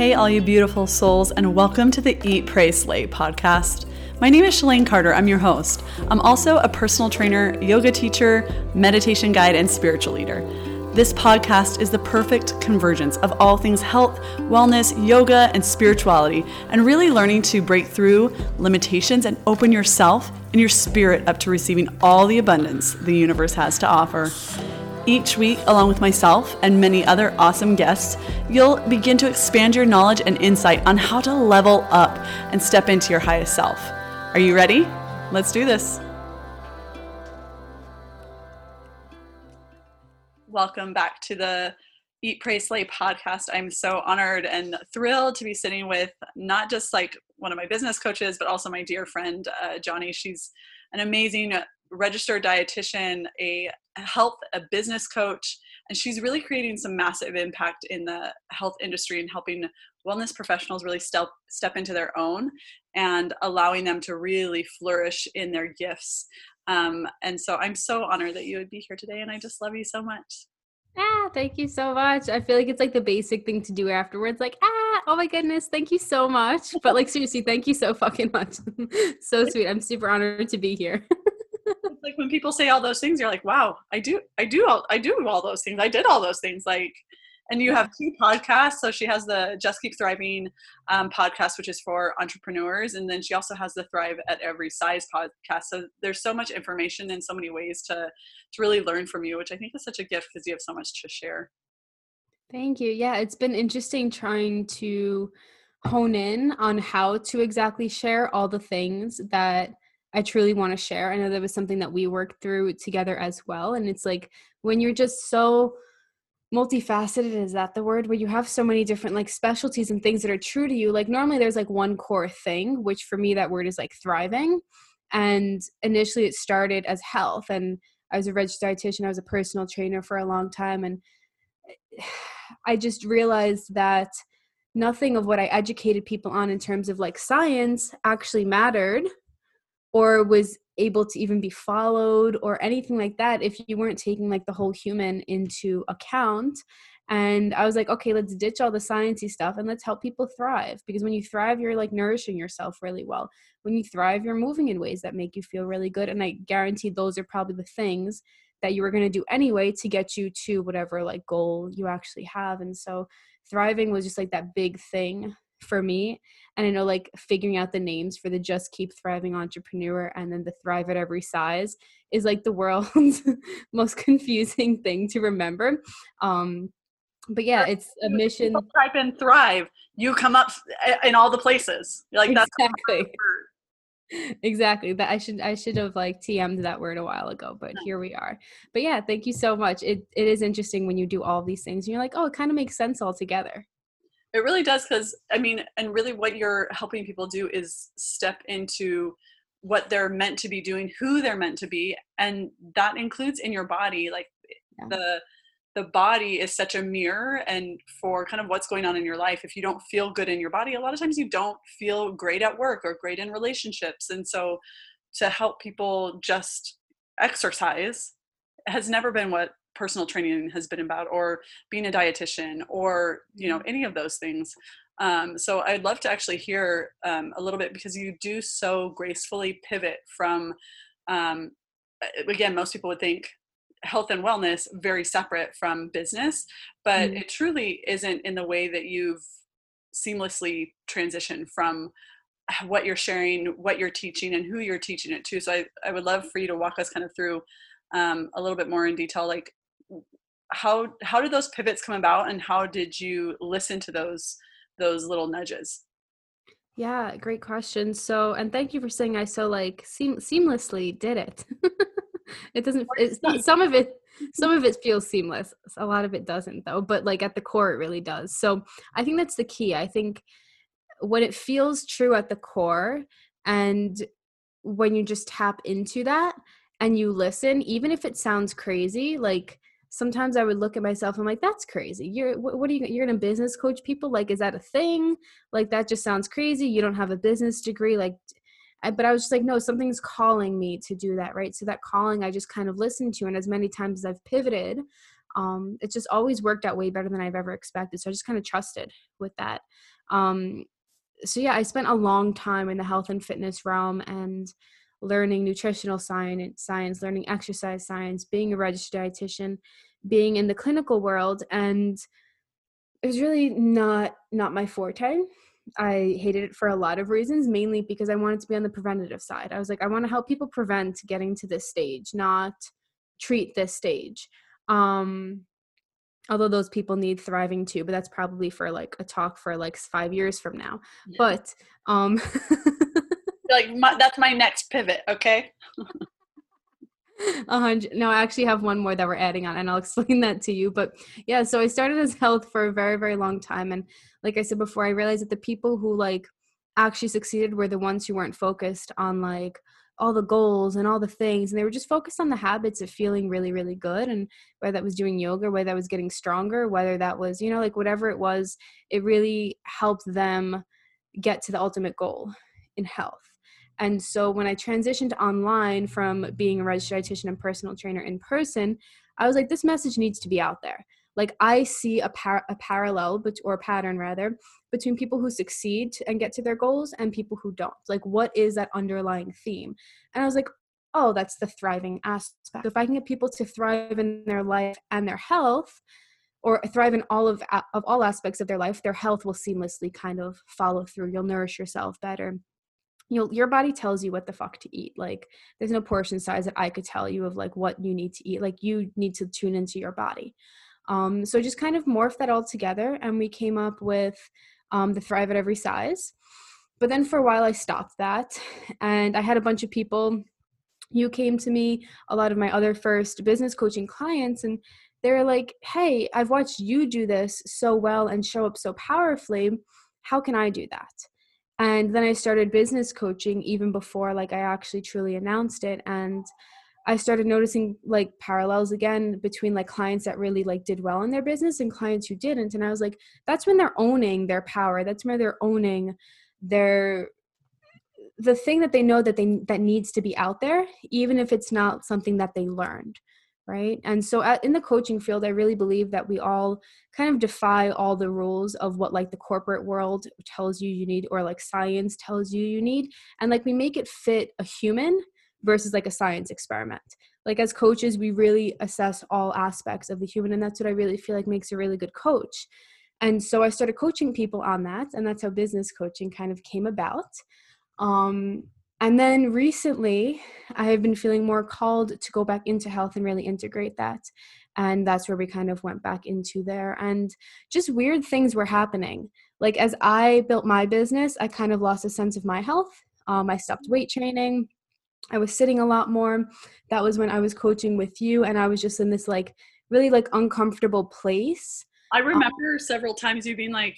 Hey, all you beautiful souls, and welcome to the Eat, Pray, Slay podcast. My name is Shalane Carter. I'm your host. I'm also a personal trainer, yoga teacher, meditation guide, and spiritual leader. This podcast is the perfect convergence of all things health, wellness, yoga, and spirituality, and really learning to break through limitations and open yourself and your spirit up to receiving all the abundance the universe has to offer. Each week, along with myself and many other awesome guests, you'll begin to expand your knowledge and insight on how to level up and step into your highest self. Are you ready? Let's do this. Welcome back to the Eat, Pray, Slay podcast. I'm so honored and thrilled to be sitting with not just like one of my business coaches, but also my dear friend, uh, Johnny. She's an amazing registered dietitian, a health, a business coach, and she's really creating some massive impact in the health industry and helping wellness professionals really step step into their own and allowing them to really flourish in their gifts. Um, and so I'm so honored that you would be here today, and I just love you so much. Ah, thank you so much. I feel like it's like the basic thing to do afterwards. Like, ah, oh my goodness, thank you so much. But like seriously, thank you so fucking much. so sweet. I'm super honored to be here. like when people say all those things, you're like, wow, I do, I do, all, I do all those things. I did all those things. Like, and you have two podcasts. So she has the Just Keep Thriving um, podcast, which is for entrepreneurs, and then she also has the Thrive at Every Size podcast. So there's so much information and so many ways to to really learn from you, which I think is such a gift because you have so much to share. Thank you. Yeah, it's been interesting trying to hone in on how to exactly share all the things that I truly want to share. I know that was something that we worked through together as well. And it's like when you're just so multifaceted, is that the word? Where you have so many different like specialties and things that are true to you. Like normally there's like one core thing, which for me that word is like thriving. And initially it started as health. And I was a registered dietitian, I was a personal trainer for a long time. And I just realized that nothing of what I educated people on in terms of like science actually mattered or was able to even be followed or anything like that if you weren't taking like the whole human into account. And i was like okay let's ditch all the sciencey stuff and let's help people thrive. Because when you thrive you're like nourishing yourself really well. When you thrive you're moving in ways that make you feel really good and i guarantee those are probably the things that you were going to do anyway to get you to whatever like goal you actually have. And so thriving was just like that big thing for me. And I know like figuring out the names for the Just Keep Thriving Entrepreneur and then the Thrive at Every Size is like the world's most confusing thing to remember. Um, but yeah, it's a mission. Type in Thrive, you come up in all the places. Like that's exactly. exactly that i should i should have like tm'd that word a while ago but here we are but yeah thank you so much it it is interesting when you do all these things and you're like oh it kind of makes sense all together it really does because I mean, and really what you're helping people do is step into what they're meant to be doing, who they're meant to be, and that includes in your body. Like yeah. the the body is such a mirror and for kind of what's going on in your life if you don't feel good in your body a lot of times you don't feel great at work or great in relationships and so to help people just exercise has never been what personal training has been about or being a dietitian or you know mm-hmm. any of those things um, so i'd love to actually hear um, a little bit because you do so gracefully pivot from um, again most people would think health and wellness very separate from business but mm. it truly isn't in the way that you've seamlessly transitioned from what you're sharing what you're teaching and who you're teaching it to so i, I would love for you to walk us kind of through um, a little bit more in detail like how how did those pivots come about and how did you listen to those those little nudges? Yeah great question. So and thank you for saying i so like seam- seamlessly did it. It doesn't it's, not some of it some of it feels seamless a lot of it doesn't though but like at the core it really does. So i think that's the key. I think when it feels true at the core and when you just tap into that and you listen even if it sounds crazy like sometimes I would look at myself I'm like, that's crazy. You're what, are you you're gonna business coach people? Like, is that a thing? Like that just sounds crazy. You don't have a business degree. Like I, but I was just like, no, something's calling me to do that, right? So that calling I just kind of listened to, and as many times as I've pivoted, um, it just always worked out way better than I've ever expected. So I just kind of trusted with that. Um, so yeah, I spent a long time in the health and fitness realm and learning nutritional science, science, learning exercise science, being a registered dietitian, being in the clinical world, and it was really not not my forte. I hated it for a lot of reasons, mainly because I wanted to be on the preventative side. I was like, I want to help people prevent getting to this stage, not treat this stage. Um, although those people need thriving too, but that's probably for like a talk for like five years from now. Yeah. But um, like my, that's my next pivot. Okay. No, I actually have one more that we're adding on, and I'll explain that to you. But yeah, so I started as health for a very, very long time, and like I said before, I realized that the people who like actually succeeded were the ones who weren't focused on like all the goals and all the things and they were just focused on the habits of feeling really really good and whether that was doing yoga whether that was getting stronger whether that was you know like whatever it was it really helped them get to the ultimate goal in health and so when I transitioned online from being a registered dietitian and personal trainer in person, I was like, this message needs to be out there. Like I see a, par- a parallel, but or a pattern rather, between people who succeed and get to their goals and people who don't. Like, what is that underlying theme? And I was like, oh, that's the thriving aspect. If I can get people to thrive in their life and their health, or thrive in all of of all aspects of their life, their health will seamlessly kind of follow through. You'll nourish yourself better you'll your body tells you what the fuck to eat like there's no portion size that i could tell you of like what you need to eat like you need to tune into your body. Um, so just kind of morph that all together and we came up with um, the thrive at every size. But then for a while i stopped that and i had a bunch of people you came to me a lot of my other first business coaching clients and they're like hey i've watched you do this so well and show up so powerfully. How can i do that and then i started business coaching even before like i actually truly announced it. And i started noticing like parallels again between like clients that really like did well in their business and clients who didn't. And i was like that's when they're owning their power. That's when they're owning their the thing that they know that they that needs to be out there even if it's not something that they learned right? And so at, in the coaching field i really believe that we all kind of defy all the rules of what like the corporate world tells you you need or like science tells you you need and like we make it fit a human versus like a science experiment. Like as coaches we really assess all aspects of the human and that's what i really feel like makes a really good coach. And so i started coaching people on that and that's how business coaching kind of came about. Um, and then recently, I have been feeling more called to go back into health and really integrate that. And that's where we kind of went back into there. And just weird things were happening. Like as I built my business, I kind of lost a sense of my health. Um, I stopped weight training. I was sitting a lot more. That was when I was coaching with you, and I was just in this like really like uncomfortable place. I um, remember um, several times you being like,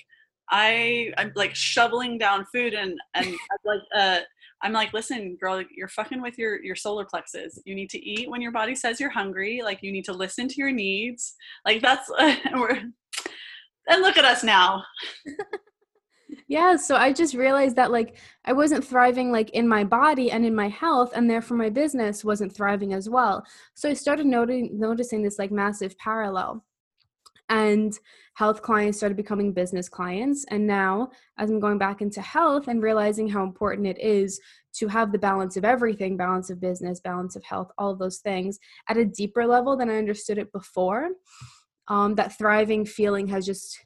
I I'm like shoveling down food and and like uh I'm like, listen, girl, you're fucking with your your solar plexus. You need to eat when your body says you're hungry. Like you need to listen to your needs. Like that's and look at us now. yeah, so I just realized that like I wasn't thriving like in my body and in my health and therefore my business wasn't thriving as well. So I started noting noticing this like massive parallel and health clients started becoming business clients. And now as i'm going back into health and realizing how important it is to have the balance of everything balance of business balance of health all of those things at a deeper level than i understood it before. Um, that thriving feeling has just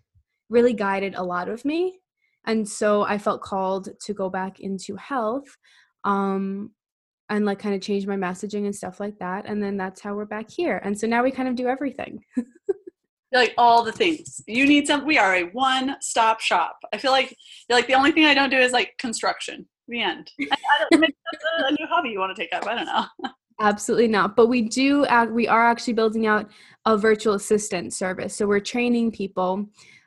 really guided a lot of me. And so i felt called to go back into health um, and like kind of change my messaging and stuff like that. And then that's how we're back here. And so now we kind of do everything like all the things. You need some we are a one-stop shop. I feel like like the only thing i don't do is like construction. The end. I, I a, a new hobby you want to take up. I don't know. Absolutely not. But we do we are actually building out a virtual assistant service. So we're training people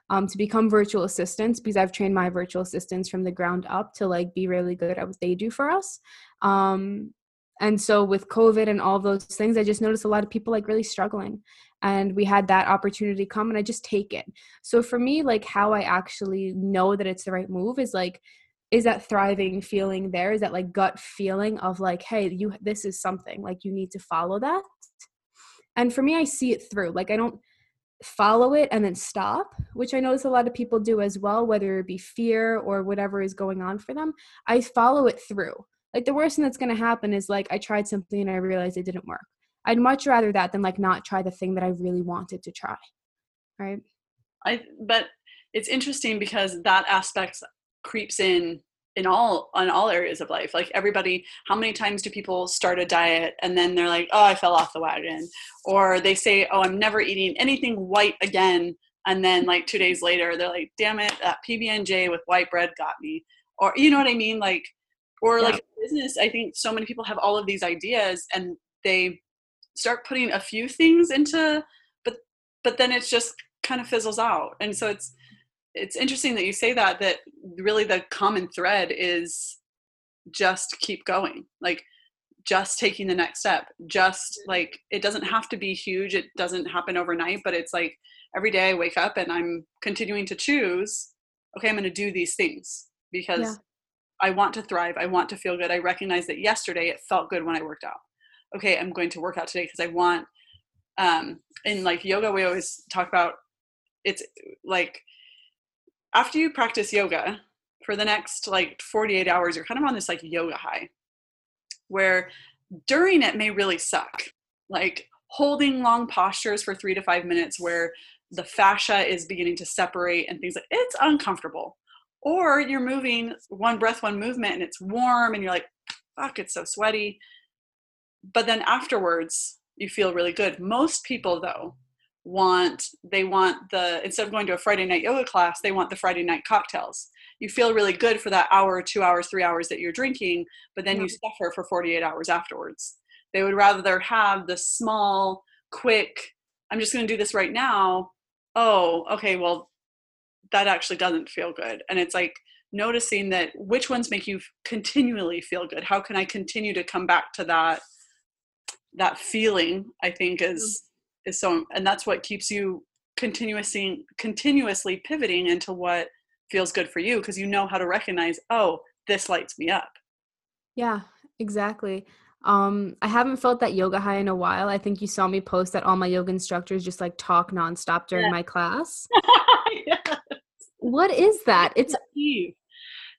um, to become virtual assistants because i've trained my virtual assistants from the ground up to like be really good at what they do for us. Um, and so with covid and all those things i just noticed a lot of people like really struggling. And we had that opportunity come and i just take it. So for me like how i actually know that it's the right move is like is that thriving feeling there? Is that like gut feeling of like hey you this is something like you need to follow that? And for me i see it through. Like i don't follow it and then stop, which I notice a lot of people do as well, whether it be fear or whatever is going on for them. I follow it through. Like the worst thing that's going to happen is like I tried something and I realized it didn't work. I'd much rather that than like not try the thing that I really wanted to try. Right? I but it's interesting because that aspect creeps in in all on all areas of life like everybody how many times do people start a diet and then they're like oh i fell off the wagon or they say oh i'm never eating anything white again and then like two days later they're like damn it that pb&j with white bread got me or you know what i mean like or yeah. like business i think so many people have all of these ideas and they start putting a few things into but but then it's just kind of fizzles out and so it's it's interesting that you say that that really the common thread is just keep going like just taking the next step just like it doesn't have to be huge it doesn't happen overnight but it's like every day i wake up and i'm continuing to choose okay i'm going to do these things because yeah. I want to thrive i want to feel good i recognize that yesterday it felt good when i worked out okay i'm going to work out today because i want um in like yoga we always talk about it's like after you practice yoga for the next like 48 hours, you're kind of on this like yoga high where during it may really suck. Like holding long postures for three to five minutes where the fascia is beginning to separate and things like it's uncomfortable. Or you're moving one breath, one movement, and it's warm and you're like, fuck, it's so sweaty. But then afterwards, you feel really good. Most people, though, want they want the instead of going to a friday night yoga class they want the friday night cocktails you feel really good for that hour two hours three hours that you're drinking but then yeah. you suffer for 48 hours afterwards they would rather have the small quick i'm just going to do this right now oh okay well that actually doesn't feel good. And it's like noticing that which ones make you continually feel good. How can i continue to come back to that that feeling i think is is so and that's what keeps you continuously continuously pivoting into what feels good for you because you know how to recognize oh this lights me up. Yeah exactly. Um i haven't felt that yoga high in a while. I think you saw me post that all my yoga instructors just like talk nonstop during yeah. my class. Yes. What is that? It's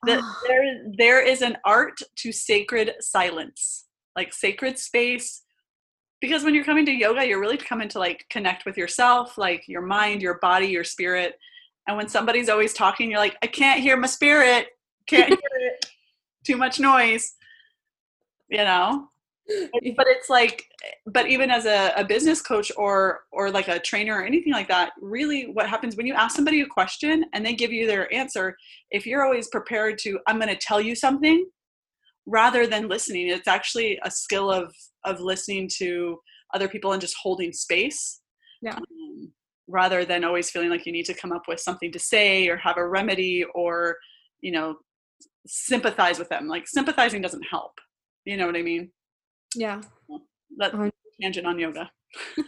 that ah. there there is an art to sacred silence like sacred space because when you're coming to yoga you're really coming to like connect with yourself like your mind your body your spirit and when somebody's always talking you're like i can't hear my spirit. Can't hear it. Too much noise. You know but it's like but even as a, a business coach or or like a trainer or anything like that really what happens when you ask somebody a question and they give you their answer if you're always prepared to i'm going to tell you something rather than listening it's actually a skill of of listening to other people and just holding space yeah. um, rather than always feeling like you need to come up with something to say or have a remedy or you know sympathize with them. Like sympathizing doesn't help you know what i mean yeah. That tangent on yoga.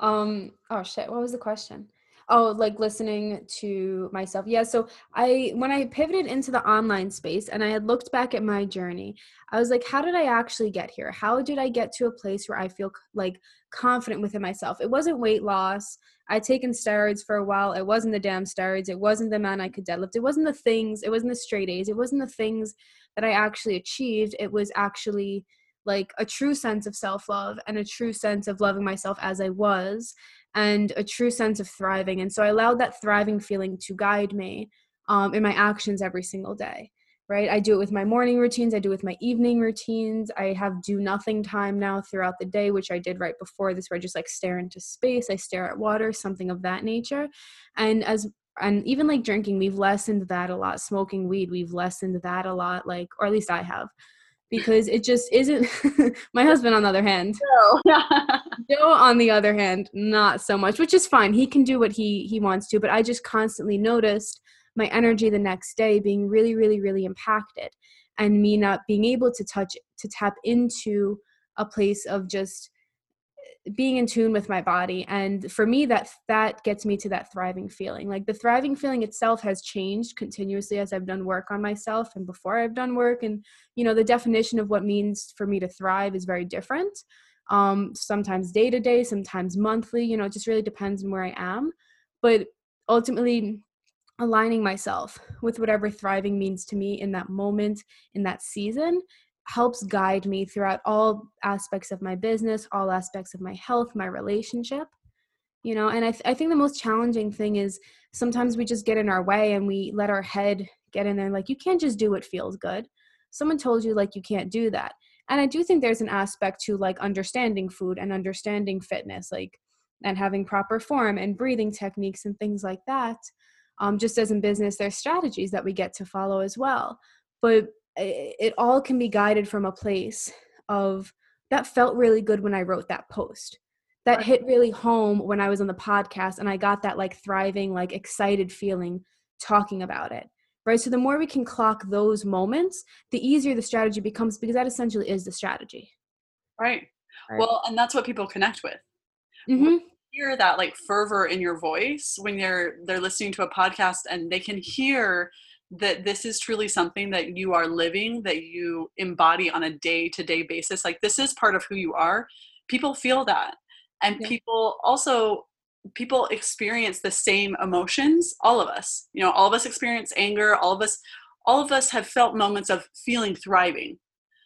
Um oh shit what was the question? Oh like listening to myself. Yeah so i when i pivoted into the online space and i had looked back at my journey i was like how did i actually get here? How did i get to a place where i feel like confident within myself? It wasn't weight loss. I'd taken steroids for a while. It wasn't the damn steroids. It wasn't the man i could deadlift. It wasn't the things. It wasn't the straight a's. It wasn't the things that i actually achieved. It was actually like a true sense of self love and a true sense of loving myself as I was and a true sense of thriving. And so I allowed that thriving feeling to guide me um, in my actions every single day. Right. I do it with my morning routines. I do it with my evening routines. I have do nothing time now throughout the day, which I did right before this, where I just like stare into space. I stare at water, something of that nature. And as and even like drinking, we've lessened that a lot. Smoking weed, we've lessened that a lot. Like, or at least I have because it just isn't my husband on the other hand no. joe on the other hand not so much which is fine he can do what he he wants to but i just constantly noticed my energy the next day being really really really impacted and me not being able to touch to tap into a place of just being in tune with my body and for me that that gets me to that thriving feeling like the thriving feeling itself has changed continuously as i've done work on myself and before i've done work and you know the definition of what means for me to thrive is very different um, sometimes day to day, sometimes monthly. You know, it just really depends on where I am. But ultimately, aligning myself with whatever thriving means to me in that moment, in that season, helps guide me throughout all aspects of my business, all aspects of my health, my relationship. You know, and I, th- I think the most challenging thing is sometimes we just get in our way and we let our head get in there. Like, you can't just do what feels good. Someone told you, like, you can't do that. And I do think there's an aspect to like understanding food and understanding fitness, like, and having proper form and breathing techniques and things like that. Um, just as in business, there's strategies that we get to follow as well. But it all can be guided from a place of that felt really good when I wrote that post. That hit really home when I was on the podcast and I got that like thriving, like excited feeling talking about it. Right. So the more we can clock those moments, the easier the strategy becomes because that essentially is the strategy. Right. right. Well, and that's what people connect with. Mm-hmm. Hear that like fervor in your voice when they're they're listening to a podcast and they can hear that this is truly something that you are living, that you embody on a day to day basis. Like this is part of who you are. People feel that. And yeah. people also people experience the same emotions all of us you know all of us experience anger all of us all of us have felt moments of feeling thriving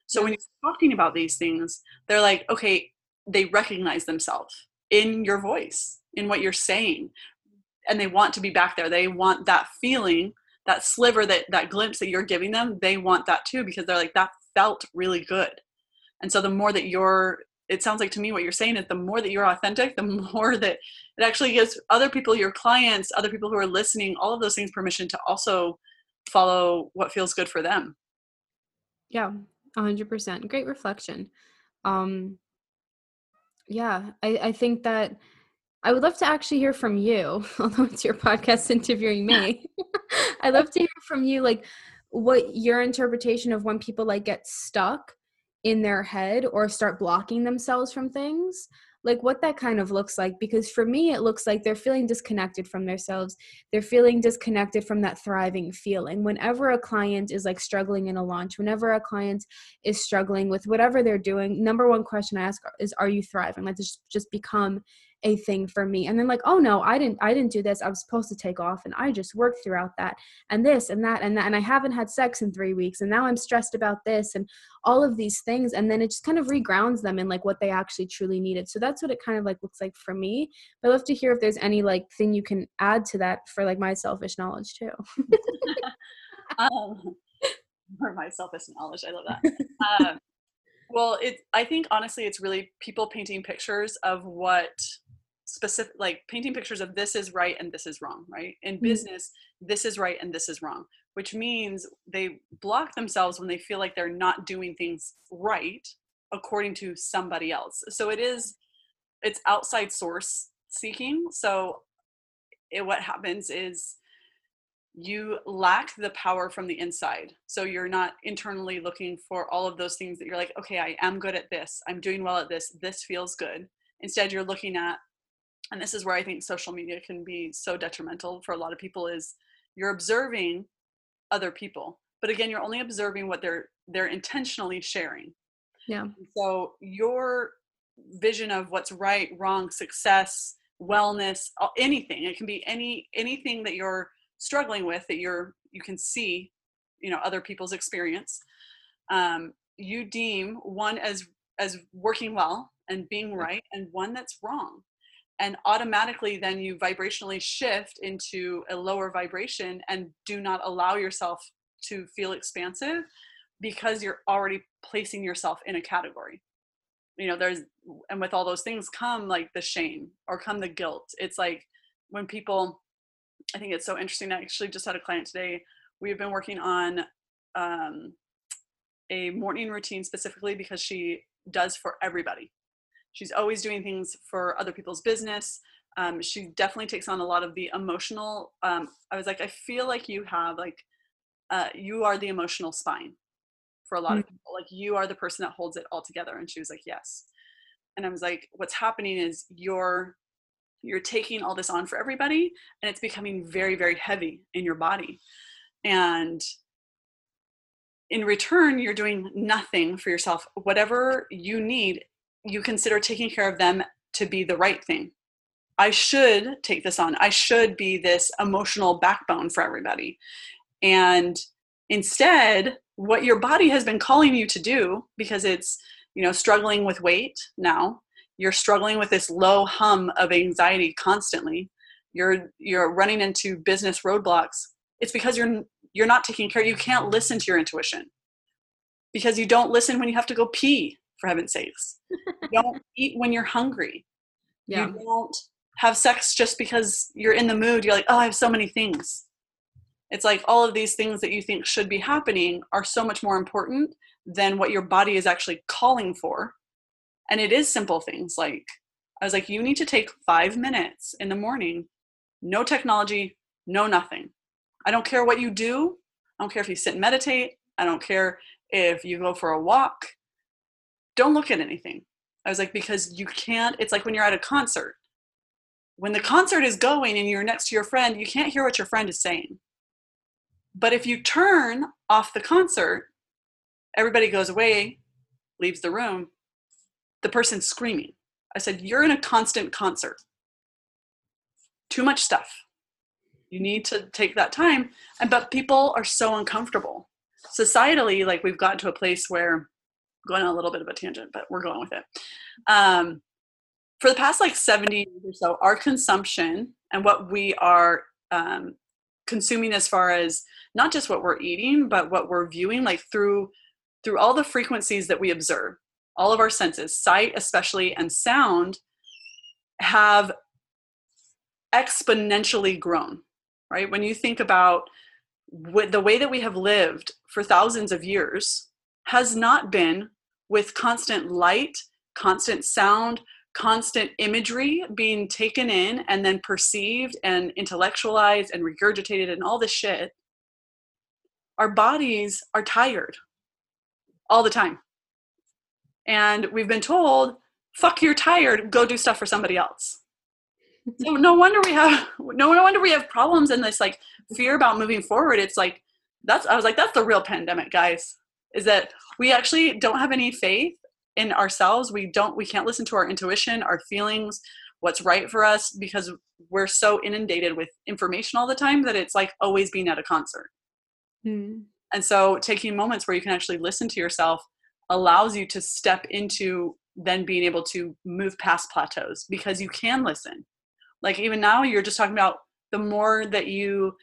so when you're talking about these things they're like okay they recognize themselves in your voice in what you're saying and they want to be back there they want that feeling that sliver that that glimpse that you're giving them they want that too because they're like that felt really good. And so the more that you're it sounds like to me what you're saying is the more that you're authentic the more that it actually gives other people your clients other people who are listening all of those things permission to also follow what feels good for them. Yeah 100% great reflection. Um yeah i i think that I would love to actually hear from you, although it's your podcast interviewing me. I'd love to hear from you, like what your interpretation of when people like get stuck in their head or start blocking themselves from things like what that kind of looks like because for me it looks like they're feeling disconnected from themselves. They're feeling disconnected from that thriving feeling. Whenever a client is like struggling in a launch whenever a client is struggling with whatever they're doing number one question i ask is are you thriving? Like just just become a thing for me and then like oh no i didn't i didn't do this i was supposed to take off and i just worked throughout that and this and that and that and i haven't had sex in three weeks and now i'm stressed about this and all of these things and then it just kind of regrounds them in like what they actually truly needed so that's what it kind of like looks like for me but i'd love to hear if there's any like thing you can add to that for like my selfish knowledge too. Um, for my selfish knowledge i love that. Um, well it i think honestly it's really people painting pictures of what specific like painting pictures of this is right and this is wrong right? In mm-hmm. business this is right and this is wrong which means they block themselves when they feel like they're not doing things right according to somebody else. So it is it's outside source seeking. So it, what happens is you lack the power from the inside. So you're not internally looking for all of those things that you're like okay i am good at this. I'm doing well at this. This feels good. Instead you're looking at and this is where i think social media can be so detrimental for a lot of people is you're observing other people but again you're only observing what they're they're intentionally sharing. Yeah. So your vision of what's right wrong success wellness anything it can be any anything that you're struggling with that you're you can see you know other people's experience um, you deem one as as working well and being right and one that's wrong and automatically then you vibrationally shift into a lower vibration and do not allow yourself to feel expansive because you're already placing yourself in a category. You know there's and with all those things come like the shame or come the guilt. It's like when people i think it's so interesting i actually just had a client today we've been working on um, a morning routine specifically because she does for everybody she's always doing things for other people's business. Um, she definitely takes on a lot of the emotional um, i was like i feel like you have like uh, you are the emotional spine for a lot mm-hmm. of people. Like you are the person that holds it all together. And she was like yes. And i was like what's happening is you're you're taking all this on for everybody and it's becoming very very heavy in your body. And in return you're doing nothing for yourself. Whatever you need you consider taking care of them to be the right thing. I should take this on. I should be this emotional backbone for everybody. And instead, what your body has been calling you to do because it's, you know, struggling with weight now, you're struggling with this low hum of anxiety constantly. You're you're running into business roadblocks. It's because you're you're not taking care. You can't listen to your intuition because you don't listen when you have to go pee for heaven's sakes. Don't eat when you're hungry. Yeah. you don't have sex just because you're in the mood. You're like oh i have so many things. It's like all of these things that you think should be happening are so much more important than what your body is actually calling for. And it is simple things like i was like you need to take five minutes in the morning no technology no nothing. I don't care what you do. I don't care if you sit and meditate. I don't care if you go for a walk don't look at anything. I was like, because you can't, it's like when you're at a concert. When the concert is going and you're next to your friend, you can't hear what your friend is saying. But if you turn off the concert, everybody goes away, leaves the room, the person's screaming. I said, You're in a constant concert. Too much stuff. You need to take that time. And but people are so uncomfortable. Societally, like we've gotten to a place where going on a little bit of a tangent, but we're going with it. Um, for the past like 70 years or so, our consumption and what we are um, consuming as far as not just what we're eating, but what we're viewing, like through through all the frequencies that we observe, all of our senses, sight especially and sound, have exponentially grown. Right? When you think about the way that we have lived for thousands of years, has not been with constant light, constant sound, constant imagery being taken in and then perceived and intellectualized and regurgitated and all this shit. Our bodies are tired all the time. And we've been told, fuck, you're tired, go do stuff for somebody else. so no wonder we have no wonder we have problems and this like fear about moving forward. It's like that's I was like, that's the real pandemic, guys is that we actually don't have any faith in ourselves. We don't we can't listen to our intuition our feelings what's right for us because we're so inundated with information all the time that it's like always being at a concert. Mm. and so taking moments where you can actually listen to yourself allows you to step into then being able to move past plateaus because you can listen. Like even now you're just talking about the more that you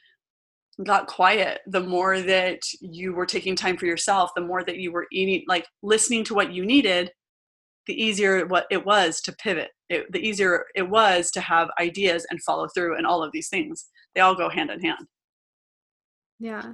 got quiet, the more that you were taking time for yourself, the more that you were eating, like listening to what you needed, the easier what it was to pivot. It, the easier it was to have ideas and follow through, and all of these things. They all go hand in hand. Yeah.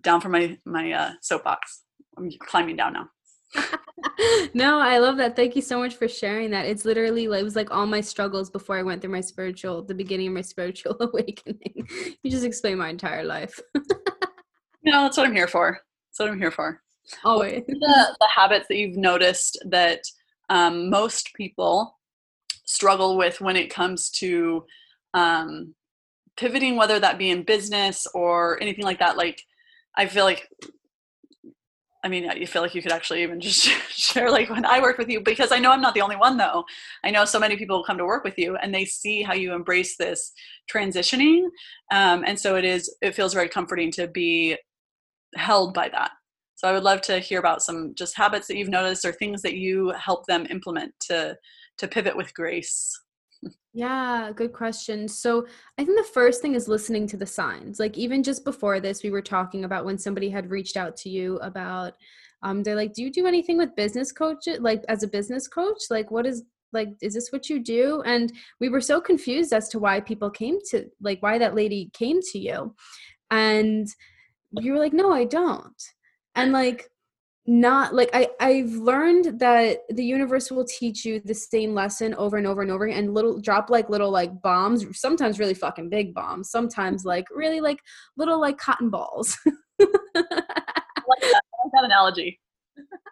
Down from my my uh, soapbox. I'm climbing down now. no, I love that. Thank you so much for sharing that. It's literally like it was like all my struggles before I went through my spiritual, the beginning of my spiritual awakening. you just explained my entire life. you know, that's what I'm here for. That's what I'm here for. Always. The, the habits that you've noticed that um, most people struggle with when it comes to um, pivoting, whether that be in business or anything like that. Like, I feel like I mean, you feel like you could actually even just share like when I work with you because I know I'm not the only one though. I know so many people come to work with you and they see how you embrace this transitioning, um, and so it is. It feels very comforting to be held by that. So I would love to hear about some just habits that you've noticed or things that you help them implement to to pivot with grace. Yeah, good question. So I think the first thing is listening to the signs. Like even just before this, we were talking about when somebody had reached out to you about um they're like, Do you do anything with business coach like as a business coach? Like what is like is this what you do? And we were so confused as to why people came to like why that lady came to you. And you were like, No, I don't. And like not like I I've learned that the universe will teach you the same lesson over and over and over and little drop like little like bombs, sometimes really fucking big bombs, sometimes like really like little like cotton balls. I like that. I like that analogy.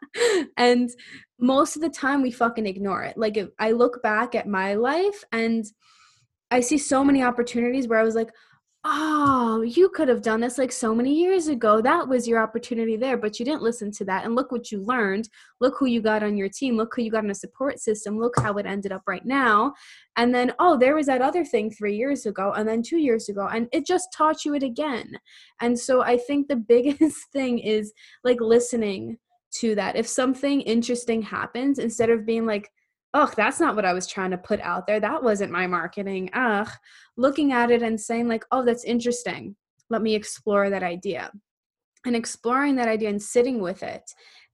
and most of the time we fucking ignore it. Like if I look back at my life and I see so many opportunities where I was like, oh, you could have done this like so many years ago. That was your opportunity there, but you didn't listen to that. And look what you learned. Look who you got on your team. Look who you got in a support system. Look how it ended up right now. And then, oh, there was that other thing three years ago, and then two years ago, and it just taught you it again. And so I think the biggest thing is like listening to that. If something interesting happens, instead of being like, oh, that's not what I was trying to put out there. That wasn't my marketing. Ugh. Looking at it and saying, like, oh, that's interesting. Let me explore that idea. And exploring that idea and sitting with it.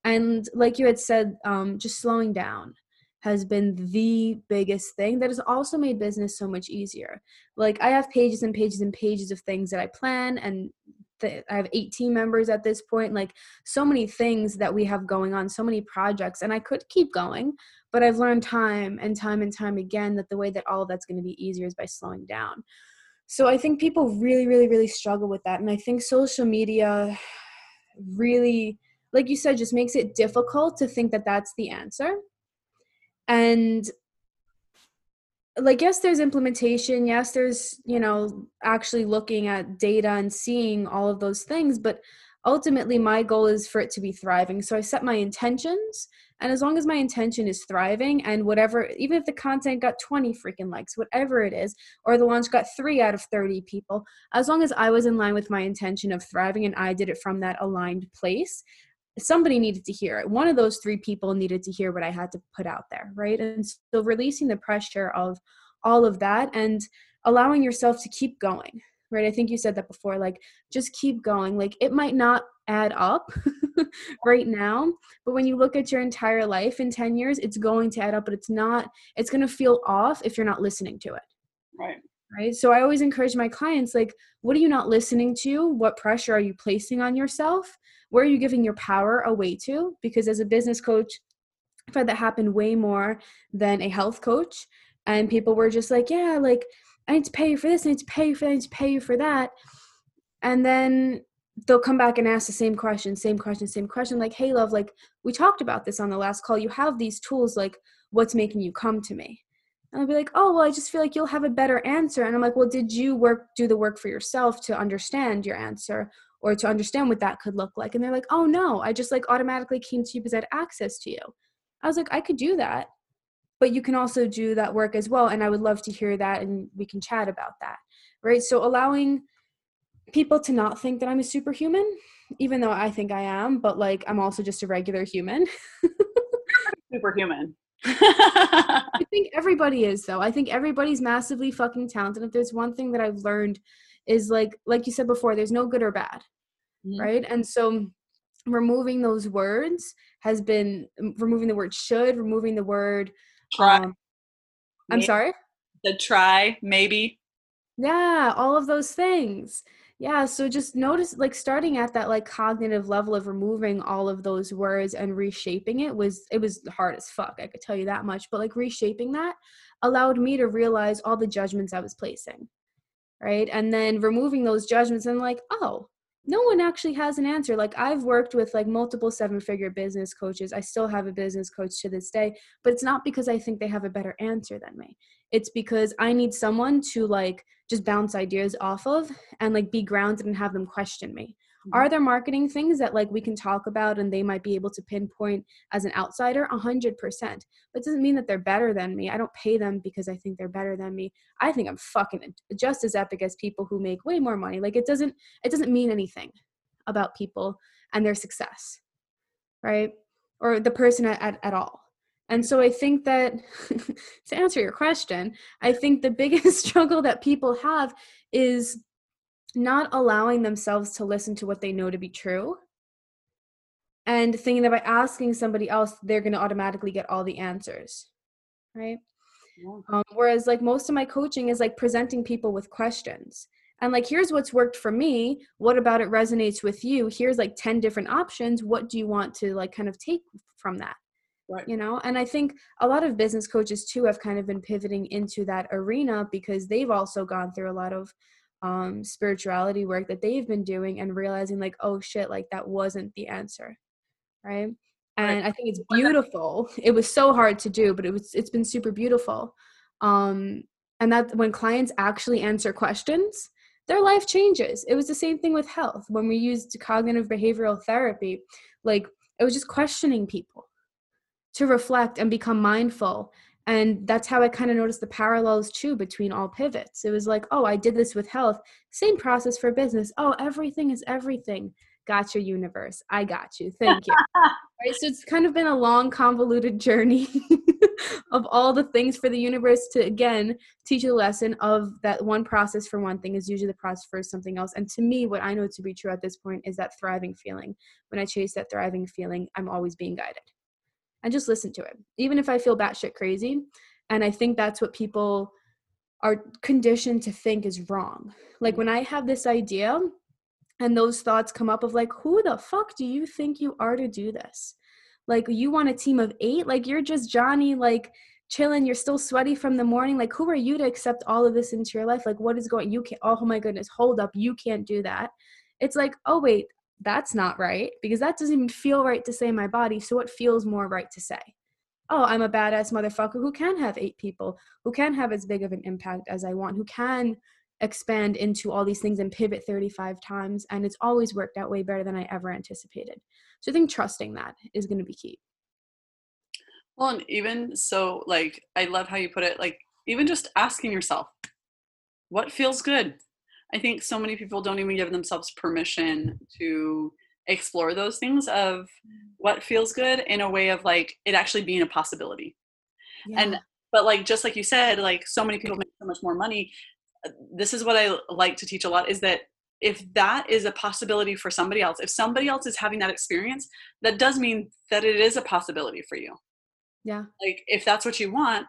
And like you had said, um, just slowing down has been the biggest thing that has also made business so much easier. Like I have pages and pages and pages of things that I plan and I have 18 members at this point, like so many things that we have going on, so many projects, and I could keep going, but I've learned time and time and time again that the way that all of that's going to be easier is by slowing down. So I think people really, really, really struggle with that. And I think social media really, like you said, just makes it difficult to think that that's the answer. And like yes there's implementation. Yes there's you know actually looking at data and seeing all of those things but ultimately my goal is for it to be thriving. So i set my intentions and as long as my intention is thriving and whatever, even if the content got 20 freaking likes, whatever it is, or the launch got three out of 30 people, as long as I was in line with my intention of thriving and I did it from that aligned place, somebody needed to hear it. One of those three people needed to hear what I had to put out there, right? And so releasing the pressure of all of that and allowing yourself to keep going, right? I think you said that before, like just keep going. Like it might not add up right now but when you look at your entire life in 10 years it's going to add up but it's not it's going to feel off if you're not listening to it right right so i always encourage my clients like what are you not listening to what pressure are you placing on yourself where are you giving your power away to because as a business coach i've had that happen way more than a health coach and people were just like yeah like i need to pay you for this i need to pay you for that i need to pay you for that and then they'll come back and ask the same question, same question, same question. Like, hey, love, like we talked about this on the last call. You have these tools. Like, what's making you come to me? And I'll be like, oh, well, I just feel like you'll have a better answer. And I'm like, well, did you work, do the work for yourself to understand your answer or to understand what that could look like? And they're like, oh, no, I just like automatically came to you because I had access to you. I was like, I could do that, but you can also do that work as well. And I would love to hear that and we can chat about that. Right. So allowing people to not think that I'm a superhuman, even though I think I am, but like I'm also just a regular human. superhuman. I think everybody is though. I think everybody's massively fucking talented. If there's one thing that I've learned is like like you said before, there's no good or bad. Mm-hmm. Right? And so removing those words has been removing the word should, removing the word try. Um, I'm sorry? The try, maybe. Yeah, all of those things yeah so just notice like starting at that like cognitive level of removing all of those words and reshaping it was it was hard as fuck i could tell you that much but like reshaping that allowed me to realize all the judgments i was placing right? And then removing those judgments and like oh no one actually has an answer. Like i've worked with like multiple seven figure business coaches. I still have a business coach to this day but it's not because i think they have a better answer than me. It's because i need someone to like just bounce ideas off of and like be grounded and have them question me. Are there marketing things that like we can talk about and they might be able to pinpoint as an outsider? A hundred percent. But it doesn't mean that they're better than me. I don't pay them because i think they're better than me. I think i'm fucking just as epic as people who make way more money. Like it doesn't it doesn't mean anything about people and their success right? Or the person at, at, at all. And so I think that to answer your question, I think the biggest struggle that people have is not allowing themselves to listen to what they know to be true and thinking that by asking somebody else, they're going to automatically get all the answers. Right. Yeah. Um, whereas, like, most of my coaching is like presenting people with questions. And like, here's what's worked for me. What about it resonates with you? Here's like 10 different options. What do you want to like kind of take from that? Right. You know, and I think a lot of business coaches too have kind of been pivoting into that arena because they've also gone through a lot of um, spirituality work that they've been doing and realizing like, oh shit, like that wasn't the answer. Right. And. I think it's beautiful. It was so hard to do, but it was it's been super beautiful. Um, and that when clients actually answer questions, their life changes. It was the same thing with health. When we used cognitive behavioral therapy, like it was just questioning people to reflect and become mindful. And that's how I kind of noticed the parallels too between all pivots. It was like, oh, I did this with health, same process for business. Oh, everything is everything. Got your universe. I got you. Thank you. right. So it's kind of been a long, convoluted journey of all the things for the universe to again teach you the lesson of that one process for one thing is usually the process for something else. And to me, what I know to be true at this point is that thriving feeling. When I chase that thriving feeling, I'm always being guided and just listen to it. Even if I feel batshit crazy. And I think that's what people are conditioned to think is wrong. Like when I have this idea and those thoughts come up of like, who the fuck do you think you are to do this? Like you want a team of eight? Like you're just Johnnie, like chilling, you're still sweaty from the morning. Like who are you to accept all of this into your life? Like what is going you can't oh my goodness, hold up, you can't do that. It's like, oh wait, that's not right because that doesn't even feel right to say in my body. So what feels more right to say? Oh, I'm a badass motherfucker who can have eight people, who can have as big of an impact as I want, who can expand into all these things and pivot 35 times. And it's always worked out way better than I ever anticipated. So I think trusting that is going to be key. Well, and even so, like, I love how you put it, like, even just asking yourself, what feels good? I think so many people don't even give themselves permission to explore those things of what feels good in a way of like it actually being a possibility. Yeah. And but like just like you said, like so many people make so much more money. Uh, this is what I like to teach a lot is that if that is a possibility for somebody else, if somebody else is having that experience, that does mean that it is a possibility for you. Yeah. Like if that's what you want,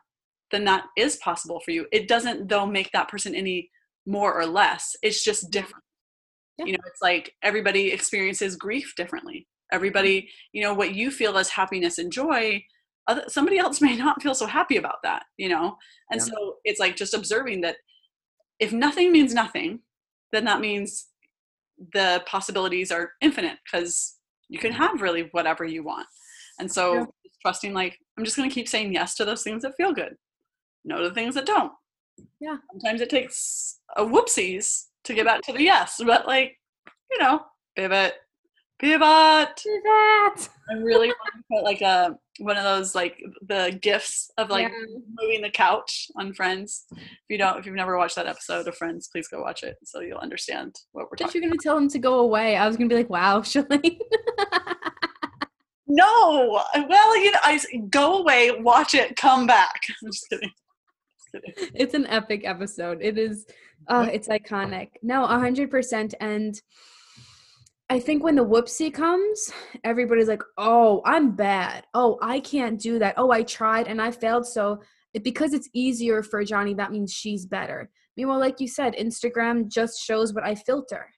then that is possible for you. It doesn't though make that person any more or less. It's just different. Yeah. You know, it's like everybody experiences grief differently. Everybody, mm-hmm. you know, what you feel as happiness and joy, other, somebody else may not feel so happy about that, you know? And yeah. so it's like just observing that if nothing means nothing, then that means the possibilities are infinite because you can have really whatever you want. And so yeah. trusting, like, I'm just going to keep saying yes to those things that feel good, no to the things that don't. Yeah. Sometimes it takes a whoopsies to get back to the yes, but like, you know, pivot, pivot, pivot. I really want to put like a one of those like the gifts of like yeah. moving the couch on Friends. If you don't, if you've never watched that episode of Friends, please go watch it so you'll understand what we're talking. You're gonna tell him to go away. I was gonna be like, wow, Shalane. no, well, you know, I go away, watch it, come back. I'm just kidding it's an epic episode. It is uh it's iconic. No, 100% and I think when the whoopsie comes, everybody's like, "Oh, I'm bad. Oh, I can't do that. Oh, I tried and I failed." So, it, because it's easier for Johnnie, that means she's better. Meanwhile, like you said, Instagram just shows what I filter,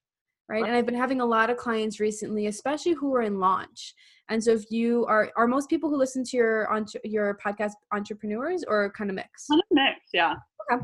right? And I've been having a lot of clients recently, especially who are in launch. And so, if you are, are most people who listen to your on your podcast entrepreneurs or kind of mix? Kind of mix, yeah. Okay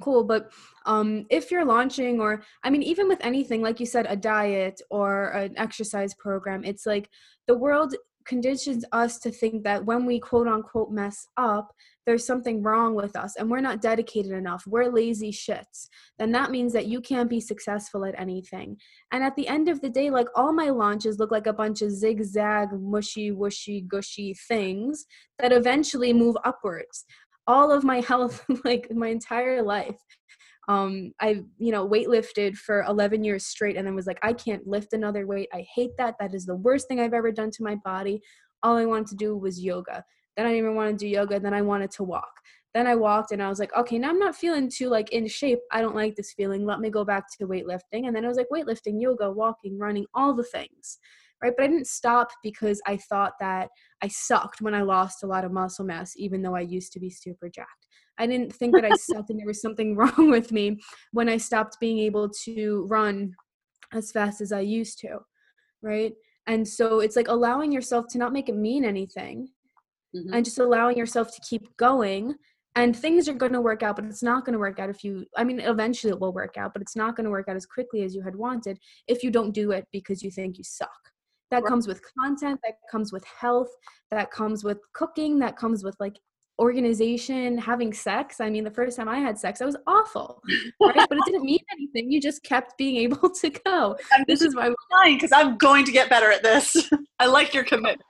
cool but um if you're launching or i mean even with anything like you said a diet or an exercise program it's like the world conditions us to think that when we quote unquote mess up there's something wrong with us and we're not dedicated enough, we're lazy shits, then that means that you can't be successful at anything. And at the end of the day, like all my launches look like a bunch of zigzag, mushy, whooshy, gushy things that eventually move upwards. All of my health, like my entire life, um i you know weightlifted for 11 years straight and then was like i can't lift another weight i hate that that is the worst thing i've ever done to my body all i wanted to do was yoga then I didn't even want to do yoga. Then I wanted to walk. Then I walked and I was like, okay, now I'm not feeling too like in shape. I don't like this feeling. Let me go back to weightlifting. And then I was like, weightlifting, yoga, walking, running, all the things. Right. But I didn't stop because I thought that I sucked when I lost a lot of muscle mass, even though I used to be super jacked. I didn't think that I sucked and there was something wrong with me when I stopped being able to run as fast as I used to. Right. And so it's like allowing yourself to not make it mean anything mm-hmm. and just allowing yourself to keep going and things are going to work out but it's not going to work out if you i mean eventually it will work out but it's not going to work out as quickly as you had wanted if you don't do it because you think you suck that right. comes with content that comes with health that comes with cooking that comes with like organization, having sex. I mean, the first time I had sex, I was awful, right? but it didn't mean anything. You just kept being able to go. I'm this is why because I'm going to get better at this. I like your commitment.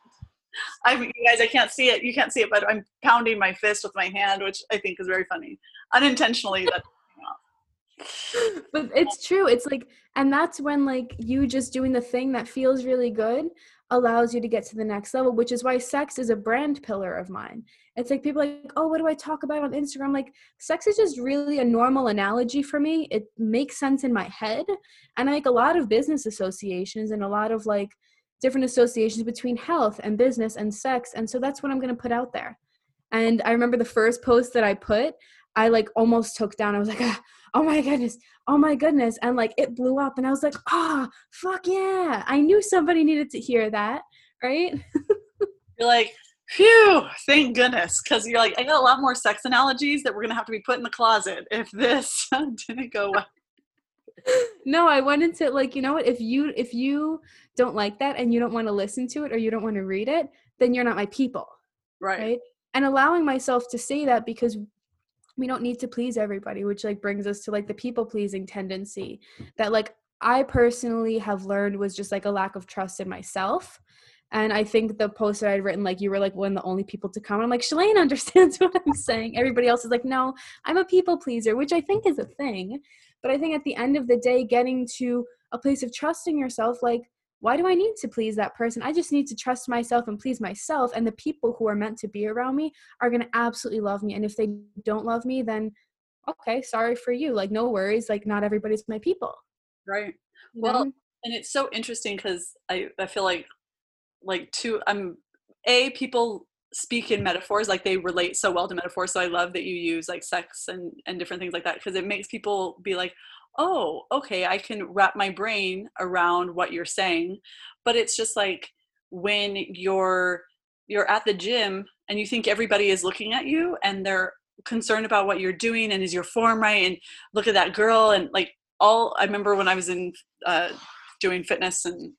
I you guys, I can't see it. You can't see it, but I'm pounding my fist with my hand, which I think is very funny. Unintentionally, that. but it's true. It's like, and that's when like you just doing the thing that feels really good allows you to get to the next level, which is why sex is a brand pillar of mine. It's like people like, oh, what do I talk about on Instagram? Like, sex is just really a normal analogy for me. It makes sense in my head. And I like a lot of business associations and a lot of like different associations between health and business and sex. And so that's what I'm going to put out there. And I remember the first post that I put, I like almost took down. I was like, ah, oh my goodness, oh my goodness. And like it blew up. And I was like, oh, fuck yeah. I knew somebody needed to hear that. Right. You're like, phew, thank goodness. Cause you're like, I got a lot more sex analogies that we're going to have to be put in the closet if this didn't go well. No, I went into like, you know what, if you if you don't like that and you don't want to listen to it or you don't want to read it, then you're not my people. Right. right? And allowing myself to say that because we don't need to please everybody which like brings us to like the people pleasing tendency that like i personally have learned was just like a lack of trust in myself and i think the post that i'd written like you were like one of the only people to come i'm like shalane understands what i'm saying everybody else is like no i'm a people pleaser which i think is a thing but i think at the end of the day getting to a place of trusting yourself like why do I need to please that person? I just need to trust myself and please myself. And the people who are meant to be around me are going to absolutely love me. And if they don't love me, then okay, sorry for you. Like, no worries. Like, not everybody's my people. Right. You well, know? and it's so interesting because I, I feel like, like, two, I'm, A, people speak in metaphors like they relate so well to metaphors so i love that you use like sex and and different things like that because it makes people be like oh, okay, I can wrap my brain around what you're saying. But it's just like when you're you're at the gym and you think everybody is looking at you and they're concerned about what you're doing and is your form right and look at that girl and like all I remember when I was in uh, doing fitness and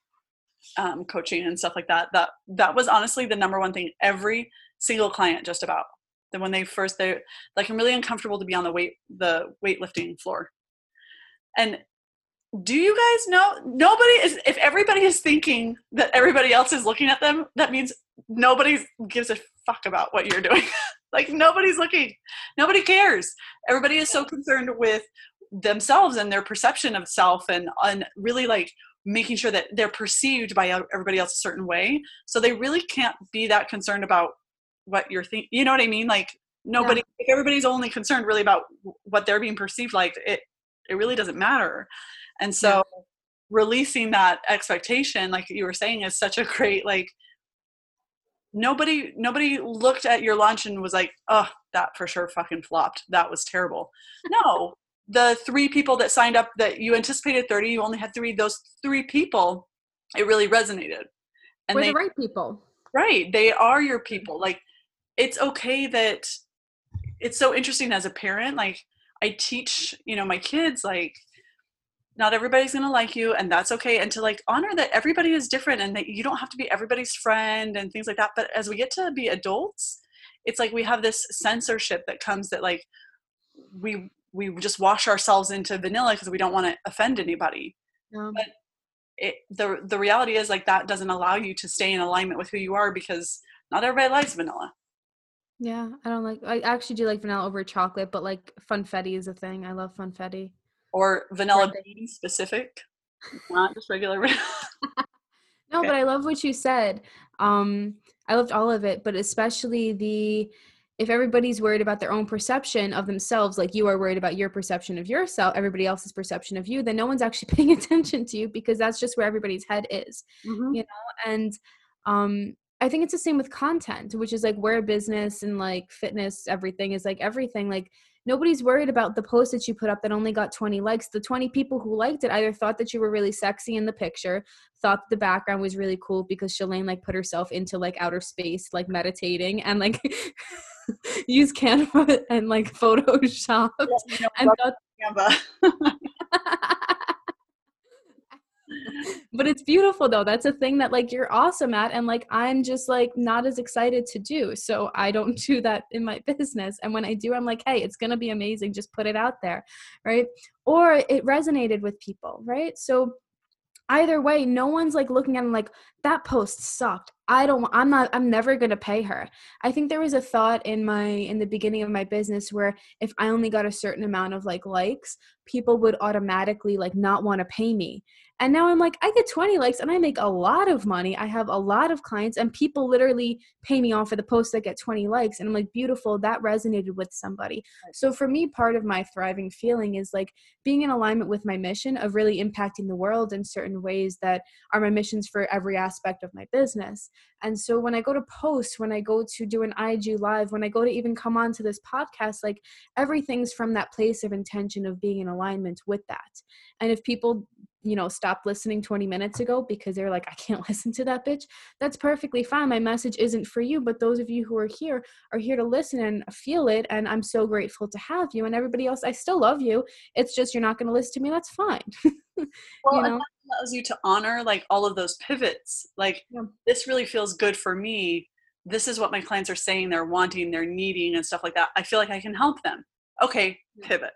um, coaching and stuff like that that that was honestly the number one thing every single client just about then when they first they're like i'm really uncomfortable to be on the weight the weightlifting floor and do you guys know nobody is if everybody is thinking that everybody else is looking at them, that means nobody gives a fuck about what you're doing. like nobody's looking. Nobody cares. Everybody is so concerned with themselves and their perception of self and and really like making sure that they're perceived by everybody else a certain way. So they really can't be that concerned about what you're thinking. You know what I mean? Like nobody yeah. if everybody's only concerned really about what they're being perceived like it it really doesn't matter and so yeah. releasing that expectation like you were saying is such a great like nobody nobody looked at your lunch and was like oh that for sure fucking flopped that was terrible no the three people that signed up that you anticipated 30 you only had three those three people it really resonated. And We're they the right people. Right they are your people. Like it's okay that it's so interesting as a parent like I teach, you know, my kids like not everybody's going to like you and that's okay and to like honor that everybody is different and that you don't have to be everybody's friend and things like that but as we get to be adults it's like we have this censorship that comes that like we we just wash ourselves into vanilla because we don't want to offend anybody um, but it, the the reality is like that doesn't allow you to stay in alignment with who you are because not everybody likes vanilla yeah, I don't like. I actually do like vanilla over chocolate, but like funfetti is a thing. I love funfetti. Or vanilla bean specific, not just regular. no, okay. but I love what you said. Um, I loved all of it, but especially the if everybody's worried about their own perception of themselves, like you are worried about your perception of yourself, everybody else's perception of you, then no one's actually paying attention to you because that's just where everybody's head is, mm-hmm. you know. And um, I think it's the same with content, which is like where business and like fitness, everything is like everything. Like nobody's worried about the post that you put up that only got 20 likes. The 20 people who liked it either thought that you were really sexy in the picture, thought the background was really cool because Shalane like put herself into like outer space, like meditating and like use Canva and like Photoshop. Yeah, and thought- but it's beautiful though. That's a thing that like you're awesome at and like i'm just like not as excited to do. So i don't do that in my business. And when i do i'm like hey it's going to be amazing. Just put it out there right? Or it resonated with people right? So either way no one's like looking at them like that post sucked. I don't i'm not i'm never going to pay her. I think there was a thought in my in the beginning of my business where if i only got a certain amount of like likes people would automatically like not want to pay me and now I'm like, I get 20 likes and I make a lot of money. I have a lot of clients and people literally pay me off for the posts that get 20 likes. And I'm like, beautiful, that resonated with somebody. So for me, part of my thriving feeling is like being in alignment with my mission of really impacting the world in certain ways that are my missions for every aspect of my business. And so when I go to post, when I go to do an IG live, when I go to even come on to this podcast, like everything's from that place of intention of being in alignment with that. And if people you know stop listening 20 minutes ago because they're like i can't listen to that bitch that's perfectly fine. My message isn't for you but those of you who are here are here to listen and feel it and i'm so grateful to have you and everybody else. I still love you. It's just you're not going to listen to me that's fine well, you know? allows you to honor like all of those pivots. Like yeah. this really feels good for me. This is what my clients are saying they're wanting they're needing and stuff like that. I feel like i can help them. Okay pivot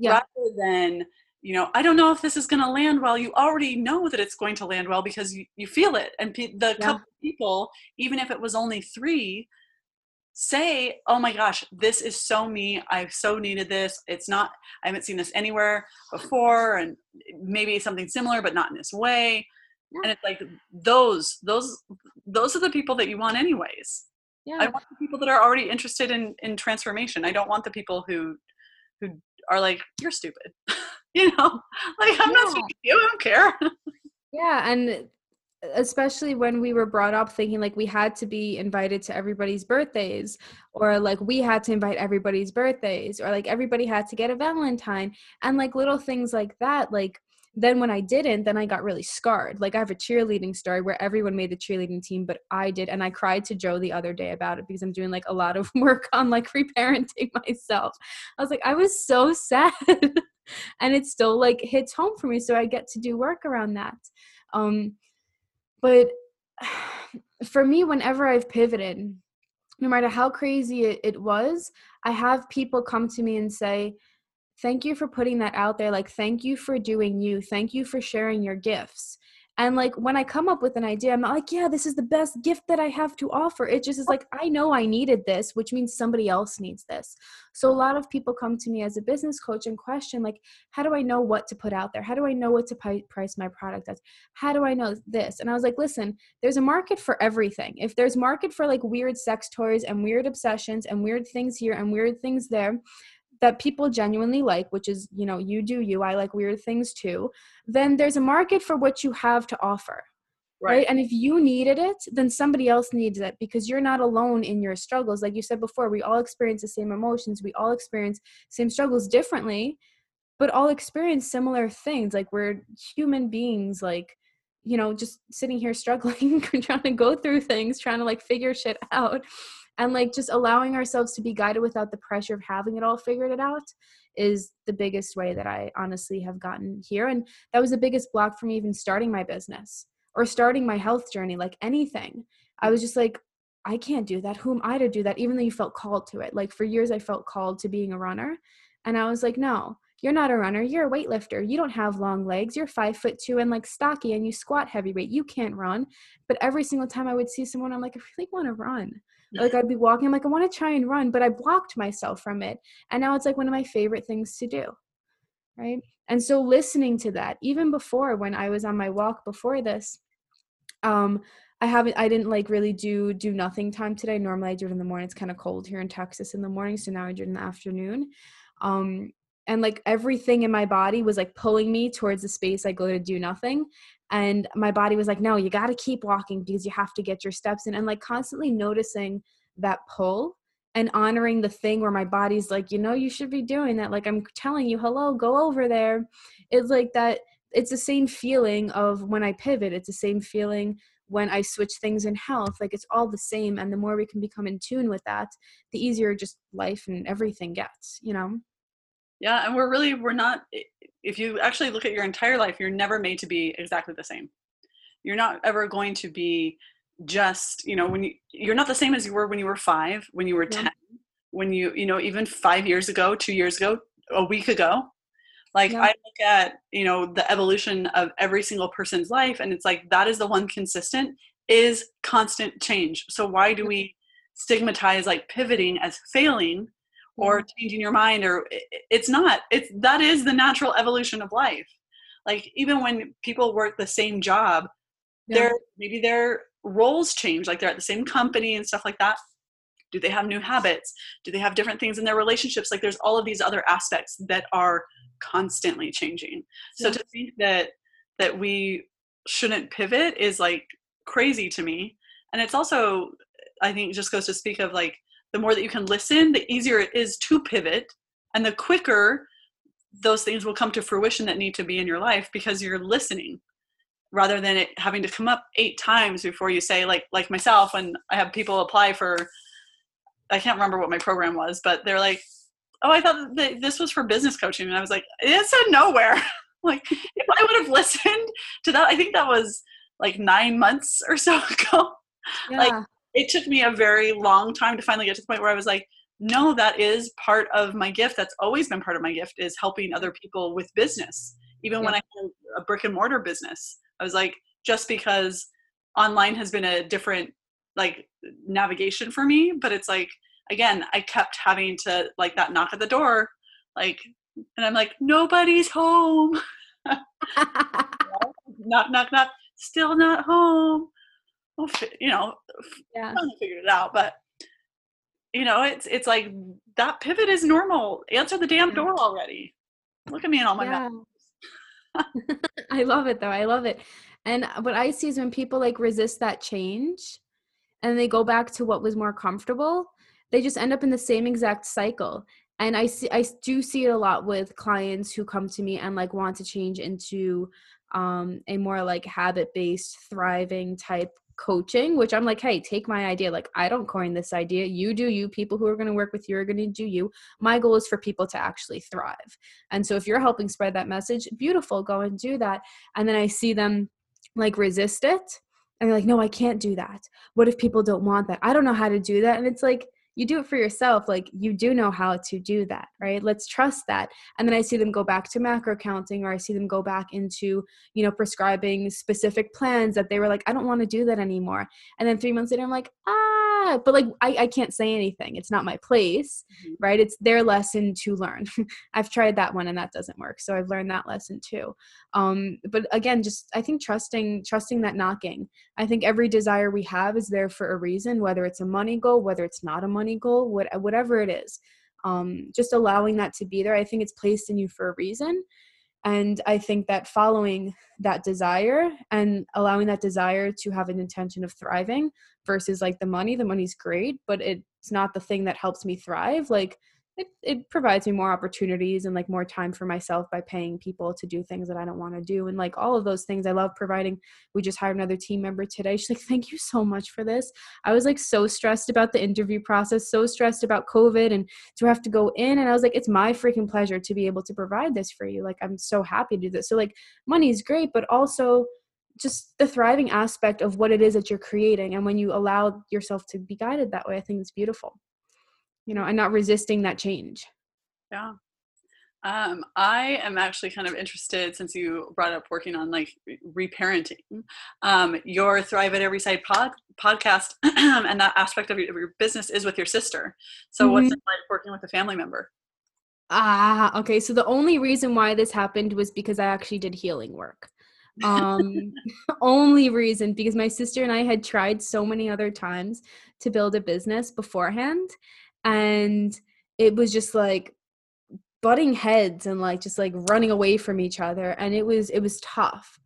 yeah. rather than you know i don't know if this is going to land well you already know that it's going to land well because you, you feel it and pe- the yeah. couple people even if it was only three say oh my gosh this is so me i've so needed this it's not i haven't seen this anywhere before and maybe something similar but not in this way yeah. and it's like those those those are the people that you want anyways yeah. i want the people that are already interested in in transformation i don't want the people who who are like you're stupid. You know? Like i'm yeah. not speaking to you i don't care. Yeah and especially when we were brought up thinking like we had to be invited to everybody's birthdays or like we had to invite everybody's birthdays or like everybody had to get a valentine and like little things like that like then when I didn't, then I got really scarred. Like I have a cheerleading story where everyone made the cheerleading team, but I did. And I cried to Joe the other day about it because I'm doing like a lot of work on like reparenting myself. I was like, I was so sad. and it still like hits home for me. So I get to do work around that. Um, but for me, whenever I've pivoted, no matter how crazy it, it was, I have people come to me and say, thank you for putting that out there like thank you for doing you thank you for sharing your gifts. And like when i come up with an idea i'm like yeah this is the best gift that i have to offer. It just is like i know i needed this which means somebody else needs this. So a lot of people come to me as a business coach and question like how do i know what to put out there? How do i know what to price my product as how do i know this? And i was like listen there's a market for everything. If there's market for like weird sex toys and weird obsessions and weird things here and weird things there that people genuinely like, which is, you know, you do you, I like weird things too, then there's a market for what you have to offer. Right. right. And if you needed it, then somebody else needs it because you're not alone in your struggles. Like you said before, we all experience the same emotions, we all experience same struggles differently, but all experience similar things. Like we're human beings, like, you know, just sitting here struggling, trying to go through things, trying to like figure shit out and like just allowing ourselves to be guided without the pressure of having it all figured it out is the biggest way that I honestly have gotten here. And that was the biggest block for me even starting my business or starting my health journey, like anything. I was just like, I can't do that. Who am I to do that? Even though you felt called to it. Like for years, I felt called to being a runner. And I was like, no, you're not a runner. You're a weightlifter. You don't have long legs. You're five foot two and like stocky and you squat heavyweight. You can't run. But every single time I would see someone, I'm like, I really want to run. Like I'd be walking, I'm like, I want to try and run, but I blocked myself from it. And now it's like one of my favorite things to do. Right. And so listening to that, even before when I was on my walk before this, um, I haven't I didn't like really do do nothing time today. Normally I do it in the morning. It's kind of cold here in Texas in the morning. So now I do it in the afternoon. Um and like everything in my body was like pulling me towards the space I go to do nothing and my body was like no you got to keep walking because you have to get your steps in and like constantly noticing that pull and honoring the thing where my body's like you know you should be doing that like i'm telling you hello go over there. It's like that it's the same feeling of when i pivot it's the same feeling when i switch things in health like it's all the same and the more we can become in tune with that the easier just life and everything gets you know? Yeah and we're really we're not eh, if you actually look at your entire life, you're never made to be exactly the same. You're not ever going to be just, you know, when you you're not the same as you were when you were 5, when you were yeah. 10, when you, you know, even 5 years ago, 2 years ago, a week ago. Like yeah. I look at, you know, the evolution of every single person's life and it's like that is the one consistent is constant change. So why do we stigmatize like pivoting as failing or changing your mind or it's not it's that is the natural evolution of life. Like even when people work the same job yeah. their maybe their roles change like they're at the same company and stuff like that. Do they have new habits? Do they have different things in their relationships? Like there's all of these other aspects that are constantly changing. Yeah. so to think that that we shouldn't pivot is like crazy to me. And it's also i think just goes to speak of like the more that you can listen, the easier it is to pivot, and the quicker those things will come to fruition that need to be in your life because you're listening rather than it having to come up eight times before you say like like myself when i have people apply for i can't remember what my program was but they're like oh i thought this was for business coaching and i was like it said nowhere like if i would have listened to that i think that was like nine months or so ago yeah. like it took me a very long time to finally get to the point where I was like, no, that is part of my gift. That's always been part of my gift is helping other people with business. Even yeah. when I had a brick and mortar business, I was like, just because online has been a different like navigation for me, but it's like again, I kept having to like that knock at the door, like, and I'm like, nobody's home. knock, knock, knock. Still not home we'll, you know, yeah. figure it out. But you know, it's it's like that pivot is normal. Answer the damn door already. Look at me and all my yeah. I love it though. I love it. And what I see is when people like resist that change and they go back to what was more comfortable, they just end up in the same exact cycle. And I see I do see it a lot with clients who come to me and like want to change into um a more like habit based thriving type coaching, which I'm like, hey, take my idea. Like, I don't coin this idea. You do you. People who are going to work with you are going to do you. My goal is for people to actually thrive. And so if you're helping spread that message, beautiful, go and do that. And then I see them like resist it. And they're like, no, I can't do that. What if people don't want that? I don't know how to do that. And it's like, you do it for yourself like you do know how to do that right? Let's trust that. And then i see them go back to macro counting or i see them go back into you know prescribing specific plans that they were like i don't want to do that anymore. And then three months later i'm like ah but like I, I can't say anything. It's not my place mm-hmm. right? It's their lesson to learn. I've tried that one and that doesn't work so i've learned that lesson too. Um but again just i think trusting trusting that knocking. I think every desire we have is there for a reason whether it's a money goal whether it's not a money goal what, whatever it is. Um just allowing that to be there i think it's placed in you for a reason and I think that following that desire and allowing that desire to have an intention of thriving versus like the money, the money's great, but it's not the thing that helps me thrive. Like it, it provides me more opportunities and like more time for myself by paying people to do things that I don't want to do. And like all of those things I love providing. We just hired another team member today. She's like, thank you so much for this. I was like so stressed about the interview process, so stressed about COVID and to have to go in. And I was like, it's my freaking pleasure to be able to provide this for you. Like, I'm so happy to do this. So like money is great, but also just the thriving aspect of what it is that you're creating. And when you allow yourself to be guided that way, I think it's beautiful you know and not resisting that change yeah um, I am actually kind of interested since you brought up working on like reparenting. Um, your Thrive at Every Size pod, podcast and that aspect of your, of your, business is with your sister. So, mm-hmm. what's it like working with a family member? Ah, okay. So, the only reason why this happened was because I actually did healing work. Um, only reason because my sister and I had tried so many other times to build a business beforehand and it was just like butting heads and like just like running away from each other and it was it was tough.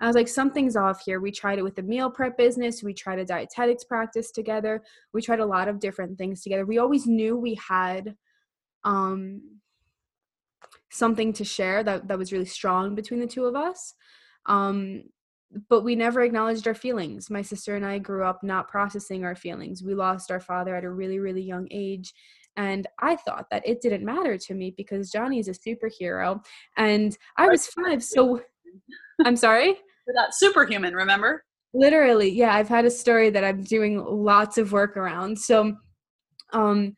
I was like something's off here. We tried it with the meal prep business we tried a dietetics practice together we tried a lot of different things together. We always knew we had um something to share that that was really strong between the two of us um but we never acknowledged our feelings. My sister and I grew up not processing our feelings. We lost our father at a really, really young age. and i thought that it didn't matter to me because johnnie is a superhero and i was five so i'm sorry that superhuman remember literally yeah i've had a story that i'm doing lots of work around so um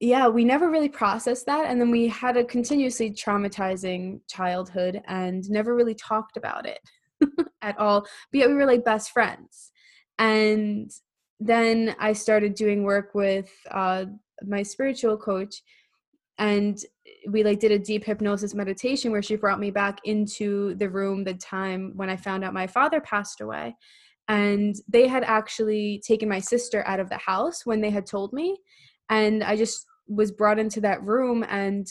yeah we never really processed that and then we had a continuously traumatizing childhood and never really talked about it at all but yet we were like best friends. And then i started doing work with uh, my spiritual coach and we like did a deep hypnosis meditation where she brought me back into the room the time when i found out my father passed away. And they had actually taken my sister out of the house when they had told me. And i just was brought into that room and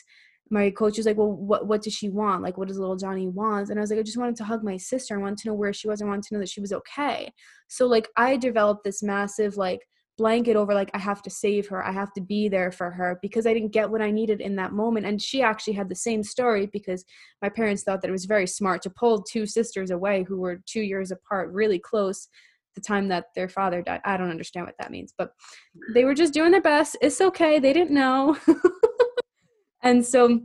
my coach was like well what what does she want like what does little johnnie want and i was like i just wanted to hug my sister i wanted to know where she was i wanted to know that she was okay so like i developed this massive like blanket over like I have to save her. I have to be there for her because I didn't get what I needed in that moment. And she actually had the same story because my parents thought that it was very smart to pull two sisters away who were 2 years apart, really close the time that their father died. I don't understand what that means, but they were just doing their best. It's okay. They didn't know. and so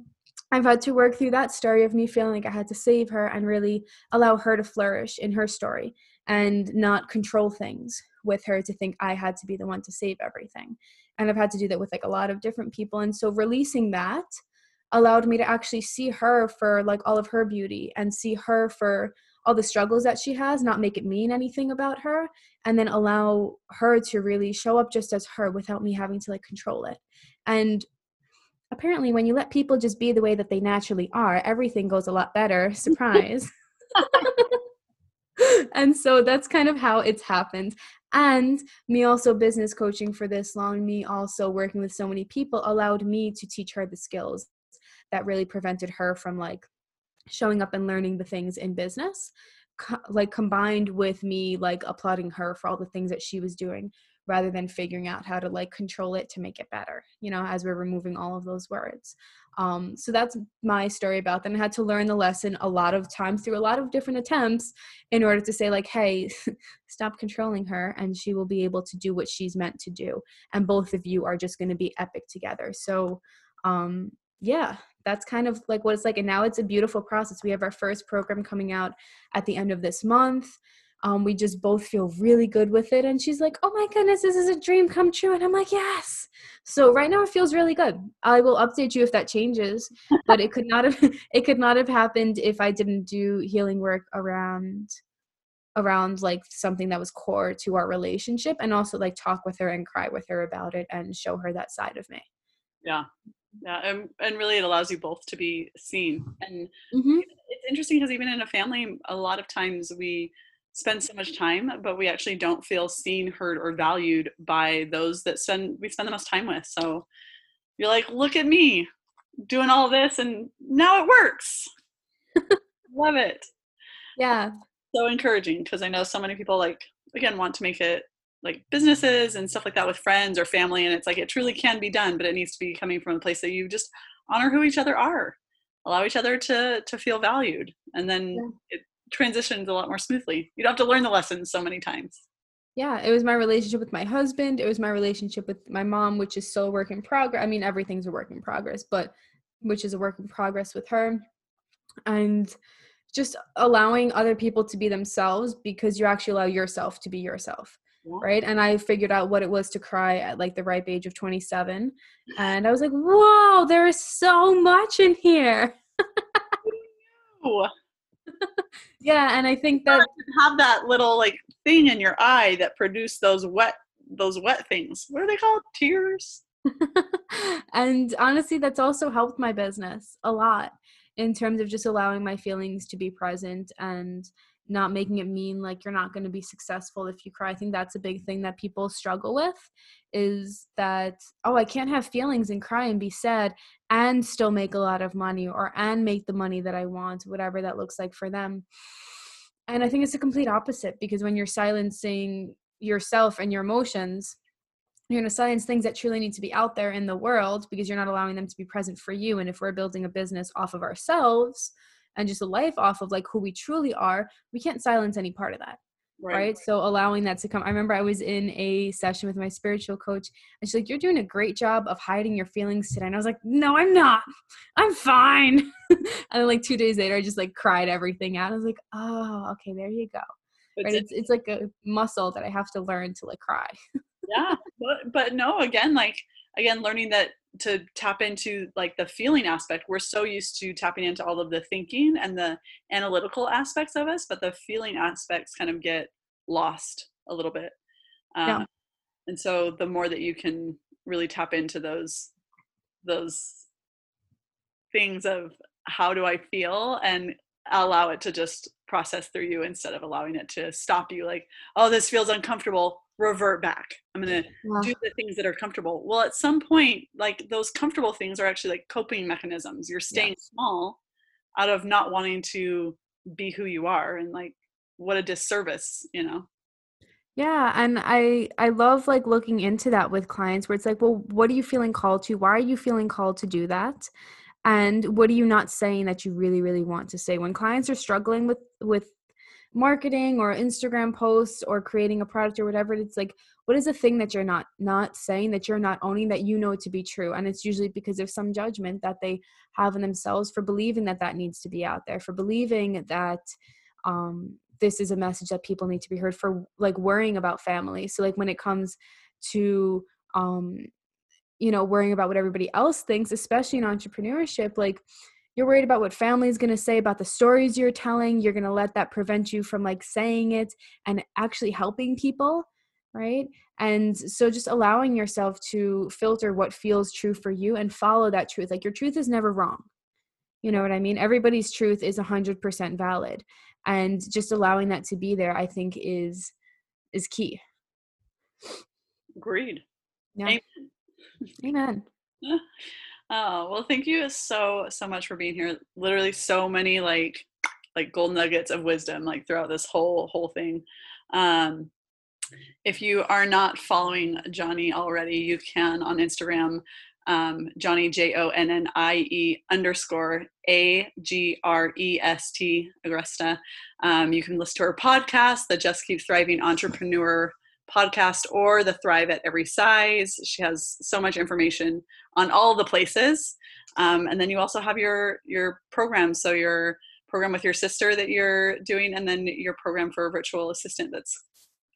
I've had to work through that story of me feeling like I had to save her and really allow her to flourish in her story and not control things with her to think I had to be the one to save everything. And I've had to do that with like a lot of different people. And so releasing that allowed me to actually see her for like all of her beauty and see her for all the struggles that she has, not make it mean anything about her, and then allow her to really show up just as her without me having to like control it. And apparently, when you let people just be the way that they naturally are, everything goes a lot better. Surprise. and so that's kind of how it's happened and me also business coaching for this long me also working with so many people allowed me to teach her the skills that really prevented her from like showing up and learning the things in business co- like combined with me like applauding her for all the things that she was doing rather than figuring out how to like control it to make it better you know as we're removing all of those words um, so that's my story about them. I had to learn the lesson a lot of times through a lot of different attempts in order to say, like, hey, stop controlling her and she will be able to do what she's meant to do. And both of you are just going to be epic together. So, um, yeah, that's kind of like what it's like. And now it's a beautiful process. We have our first program coming out at the end of this month um, we just both feel really good with it. And she's like oh my goodness this is a dream come true. And i'm like yes. So right now it feels really good. I will update you if that changes but it could not have it could not have happened if i didn't do healing work around around like something that was core to our relationship and also like talk with her and cry with her about it and show her that side of me. Yeah. Yeah and, and really it allows you both to be seen. And mm-hmm. it's interesting because even in a family a lot of times we spend so much time, but we actually don't feel seen, heard, or valued by those that spend we spend the most time with. So you're like, look at me doing all this, and now it works. Love it. Yeah. So encouraging because I know so many people like again want to make it like businesses and stuff like that with friends or family, and it's like it truly can be done, but it needs to be coming from a place that you just honor who each other are, allow each other to to feel valued, and then yeah. it transitions a lot more smoothly. You don't have to learn the lessons so many times. Yeah, it was my relationship with my husband. It was my relationship with my mom, which is still a work in progress. I mean, everything's a work in progress, but which is a work in progress with her. And just allowing other people to be themselves because you actually allow yourself to be yourself. Yeah. Right. And I figured out what it was to cry at like the ripe age of 27. And I was like, whoa, there is so much in here. yeah, and I think that have that little like thing in your eye that produce those wet those wet things. What are they called? Tears. and honestly, that's also helped my business a lot in terms of just allowing my feelings to be present and not making it mean like you're not going to be successful if you cry. I think that's a big thing that people struggle with is that, oh, I can't have feelings and cry and be sad and still make a lot of money or and make the money that I want, whatever that looks like for them. And I think it's a complete opposite because when you're silencing yourself and your emotions, you're going to silence things that truly need to be out there in the world because you're not allowing them to be present for you. And if we're building a business off of ourselves, and just a life off of like who we truly are, we can't silence any part of that. right. right. So allowing that to come. I remember I was in a session with my spiritual coach and she's like, You're doing a great job of hiding your feelings today. And I was like, No, I'm not. I'm fine. and then like two days later, I just like cried everything out. I was like, Oh, okay, there you go. It's, right? it's, it's like a muscle that I have to learn to like cry. yeah. But, but no, again, like, again, learning that to tap into like the feeling aspect we're so used to tapping into all of the thinking and the analytical aspects of us but the feeling aspects kind of get lost a little bit um, yeah. and so the more that you can really tap into those those things of how do i feel and allow it to just process through you instead of allowing it to stop you like oh this feels uncomfortable revert back. I'm going to yeah. do the things that are comfortable. Well, at some point, like those comfortable things are actually like coping mechanisms. You're staying yes. small out of not wanting to be who you are and like what a disservice, you know. Yeah, and I I love like looking into that with clients where it's like, well, what are you feeling called to? Why are you feeling called to do that? And what are you not saying that you really really want to say? When clients are struggling with with marketing or Instagram posts or creating a product or whatever it's like what is the thing that you're not not saying that you're not owning that you know to be true and it's usually because of some judgment that they have in themselves for believing that that needs to be out there for believing that um this is a message that people need to be heard for like worrying about family so like when it comes to um you know worrying about what everybody else thinks especially in entrepreneurship like you're worried about what family is going to say about the stories you're telling you're going to let that prevent you from like saying it and actually helping people right? And so just allowing yourself to filter what feels true for you and follow that truth like your truth is never wrong. You know what i mean? Everybody's truth is 100% valid and just allowing that to be there i think is is key. Agreed. Yeah. Amen. Oh, well, thank you so, so much for being here. Literally so many like like gold nuggets of wisdom like throughout this whole whole thing. Um if you are not following Johnnie already, you can on Instagram, um, Johnnie J O N N I E underscore A G R E S T Agresta. Um, you can listen to her podcast, the Just Keep Thriving Entrepreneur podcast or the Thrive at Every Size. She has so much information on all the places. Um, and then you also have your your program. So your program with your sister that you're doing, and then your program for a virtual assistant that's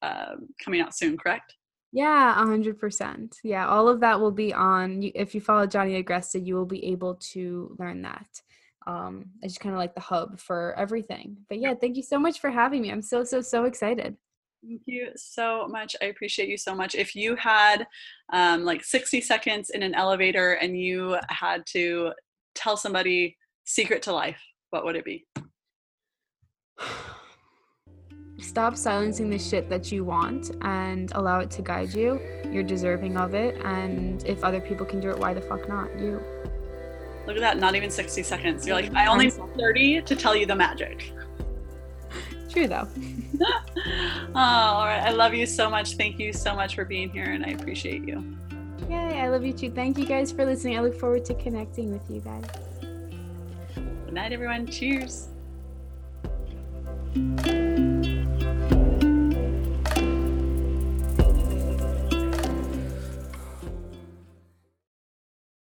uh, coming out soon. Correct? Yeah, a hundred percent. Yeah, all of that will be on. If you follow Johnnie Agresta, you will be able to learn that. Um, it's just kind of like the hub for everything. But yeah, thank you so much for having me. I'm so so so excited. Thank you so much. I appreciate you so much. If you had um, like 60 seconds in an elevator and you had to tell somebody secret to life, what would it be? Stop silencing the shit that you want and allow it to guide you. You're deserving of it. And if other people can do it, why the fuck not you? Look at that, not even 60 seconds. You're like, I only have 30 to tell you the magic. True though. oh, all right. I love you so much. Thank you so much for being here, and I appreciate you. Yay, I love you too. Thank you guys for listening. I look forward to connecting with you guys. Good night, everyone. Cheers.